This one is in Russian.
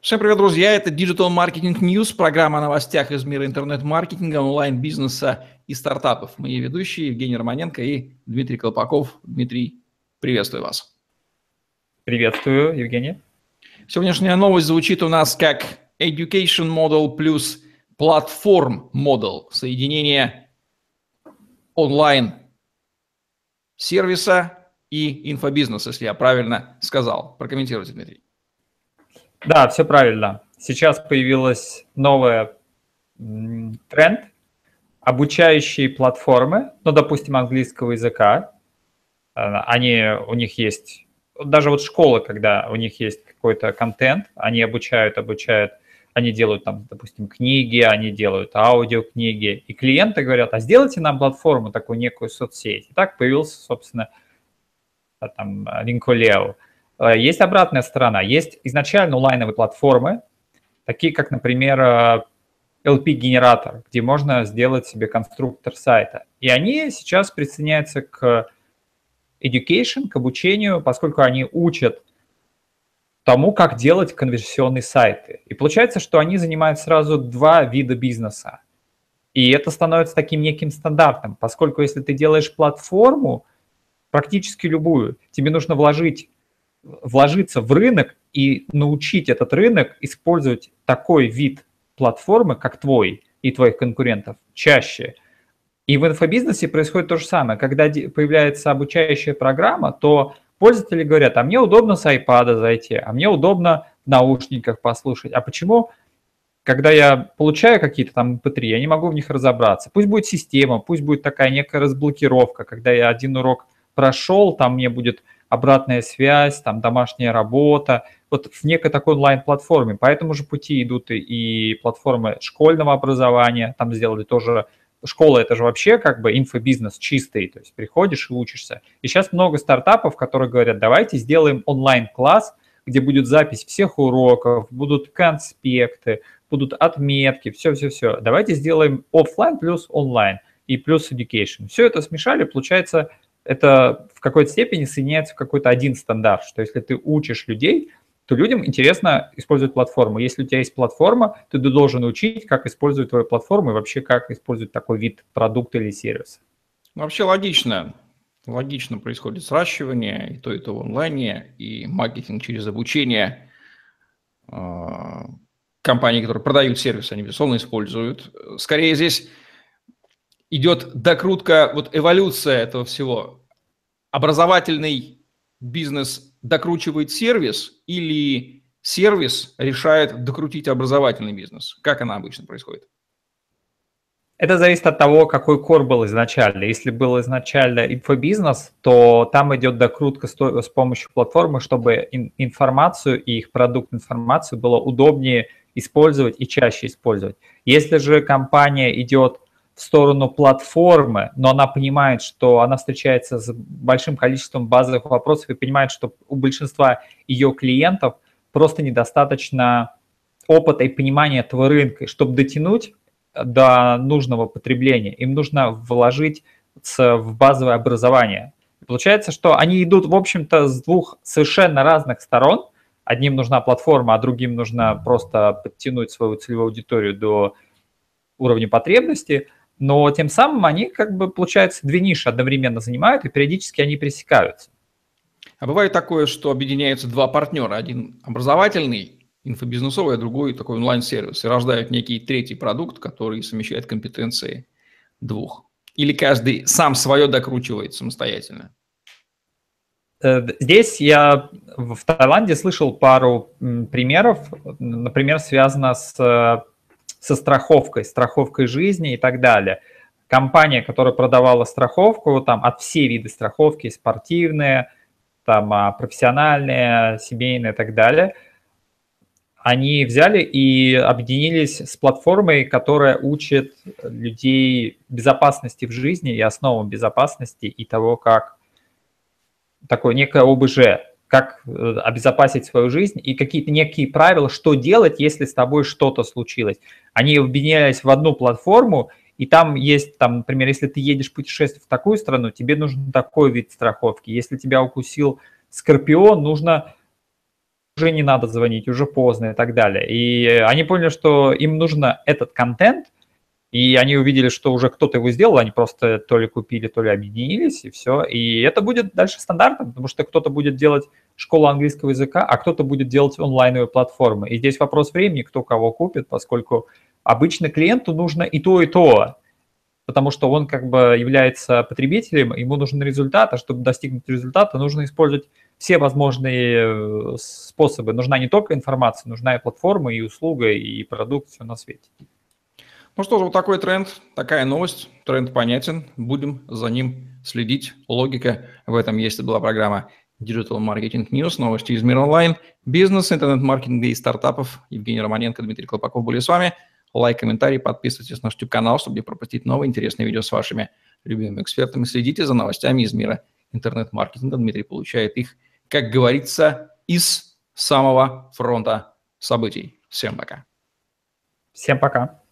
Всем привет, друзья! Это Digital Marketing News, программа о новостях из мира интернет-маркетинга, онлайн-бизнеса и стартапов. Мои ведущие Евгений Романенко и Дмитрий Колпаков. Дмитрий, приветствую вас. Приветствую, Евгений. Сегодняшняя новость звучит у нас как Education Model плюс Platform Model. Соединение онлайн сервиса и инфобизнеса, если я правильно сказал. Прокомментируйте, Дмитрий. Да, все правильно. Сейчас появилась новая тренд, обучающие платформы, ну, допустим, английского языка. А, они, у них есть, даже вот школы, когда у них есть какой-то контент, они обучают, обучают, они делают там, допустим, книги, они делают аудиокниги, и клиенты говорят, а сделайте нам платформу, такую некую соцсеть. И так появился, собственно, там, Линколео. Э, есть обратная сторона. Есть изначально онлайновые платформы, такие как, например, LP-генератор, э, где можно сделать себе конструктор сайта. И они сейчас присоединяются к education, к обучению, поскольку они учат тому, как делать конверсионные сайты. И получается, что они занимают сразу два вида бизнеса. И это становится таким неким стандартом, поскольку если ты делаешь платформу, практически любую, тебе нужно вложить вложиться в рынок и научить этот рынок использовать такой вид платформы, как твой и твоих конкурентов, чаще. И в инфобизнесе происходит то же самое. Когда появляется обучающая программа, то пользователи говорят, а мне удобно с iPad зайти, а мне удобно в наушниках послушать. А почему, когда я получаю какие-то там MP3, я не могу в них разобраться? Пусть будет система, пусть будет такая некая разблокировка, когда я один урок прошел, там мне будет обратная связь, там домашняя работа, вот в некой такой онлайн-платформе. По этому же пути идут и, и платформы школьного образования, там сделали тоже школа это же вообще как бы инфобизнес чистый, то есть приходишь и учишься. И сейчас много стартапов, которые говорят, давайте сделаем онлайн-класс, где будет запись всех уроков, будут конспекты, будут отметки, все-все-все. Давайте сделаем офлайн плюс онлайн и плюс education. Все это смешали, получается это в какой-то степени соединяется в какой-то один стандарт, что если ты учишь людей, то людям интересно использовать платформу. Если у тебя есть платформа, ты должен учить, как использовать твою платформу и вообще как использовать такой вид продукта или сервиса. Ну, вообще логично. Логично происходит сращивание, и то, и то в онлайне, и маркетинг через обучение. А, компании, которые продают сервис, они, безусловно, используют. Скорее здесь идет докрутка, вот эволюция этого всего. Образовательный бизнес докручивает сервис или сервис решает докрутить образовательный бизнес? Как она обычно происходит? Это зависит от того, какой кор был изначально. Если был изначально инфобизнес, то там идет докрутка с помощью платформы, чтобы информацию и их продукт информацию было удобнее использовать и чаще использовать. Если же компания идет в сторону платформы, но она понимает, что она встречается с большим количеством базовых вопросов и понимает, что у большинства ее клиентов просто недостаточно опыта и понимания этого рынка. чтобы дотянуть до нужного потребления, им нужно вложить в базовое образование. И получается, что они идут, в общем-то, с двух совершенно разных сторон. Одним нужна платформа, а другим нужно просто подтянуть свою целевую аудиторию до уровня потребности – но тем самым они, как бы, получается, две ниши одновременно занимают, и периодически они пересекаются. А бывает такое, что объединяются два партнера. Один образовательный, инфобизнесовый, а другой такой онлайн-сервис. И рождают некий третий продукт, который совмещает компетенции двух. Или каждый сам свое докручивает самостоятельно? Э, здесь я в Таиланде слышал пару примеров, например, связано с э, со страховкой, страховкой жизни и так далее. Компания, которая продавала страховку, там от все виды страховки, спортивные, там а, профессиональные, семейные и так далее, они взяли и объединились с платформой, которая учит людей безопасности в жизни и основам безопасности и того, как такое некое ОБЖ, как э, обезопасить свою жизнь и какие-то некие правила, что делать, если с тобой что-то случилось. Они объединялись в одну платформу, и там есть, там, например, если ты едешь путешествовать в такую страну, тебе нужен такой вид страховки. Если тебя укусил скорпион, нужно уже не надо звонить, уже поздно и так далее. И они поняли, что им нужно этот контент, и они увидели, что уже кто-то его сделал, они просто то ли купили, то ли объединились, и все. И это будет дальше стандартом, потому что кто-то будет делать школу английского языка, а кто-то будет делать онлайновые платформы. И здесь вопрос времени, кто кого купит, поскольку обычно клиенту нужно и то, и то потому что он как бы является потребителем, ему нужен результат, а чтобы достигнуть результата, нужно использовать все возможные э, способы. Нужна не только информация, нужна и платформа, и услуга, и продукт, все на свете. Ну что же, вот такой тренд, такая новость, тренд понятен, будем за ним следить. Логика в этом есть. Это была программа Digital Marketing News, новости из мира онлайн, бизнес, интернет-маркетинга и стартапов. Евгений Романенко, Дмитрий Колпаков были с вами – лайк, комментарий, подписывайтесь на наш YouTube-канал, чтобы не пропустить новые интересные видео с вашими любимыми экспертами. Следите за новостями из мира интернет-маркетинга. Дмитрий получает их, как говорится, из самого фронта событий. Всем пока. Всем пока.